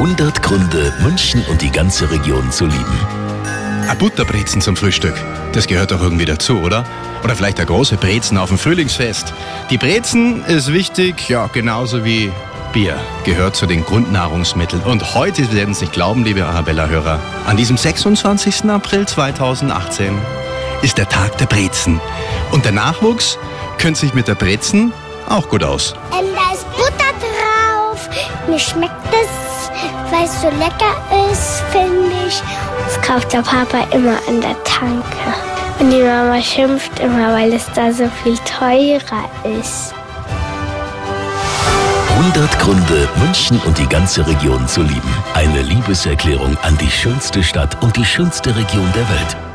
100 Gründe, München und die ganze Region zu lieben. Ein Butterbrezen zum Frühstück. Das gehört doch irgendwie dazu, oder? Oder vielleicht eine große Brezen auf dem Frühlingsfest. Die Brezen ist wichtig, ja, genauso wie Bier gehört zu den Grundnahrungsmitteln. Und heute, Sie werden es nicht glauben, liebe Arabella-Hörer, an diesem 26. April 2018 ist der Tag der Brezen. Und der Nachwuchs kennt sich mit der Brezen auch gut aus. Ähm, da ist Butter drauf. Mir schmeckt das, weil es so lecker ist, finde ich. Das kauft der Papa immer an der Tanke. Und die Mama schimpft immer, weil es da so viel teurer ist. 100 Gründe, München und die ganze Region zu lieben. Eine Liebeserklärung an die schönste Stadt und die schönste Region der Welt.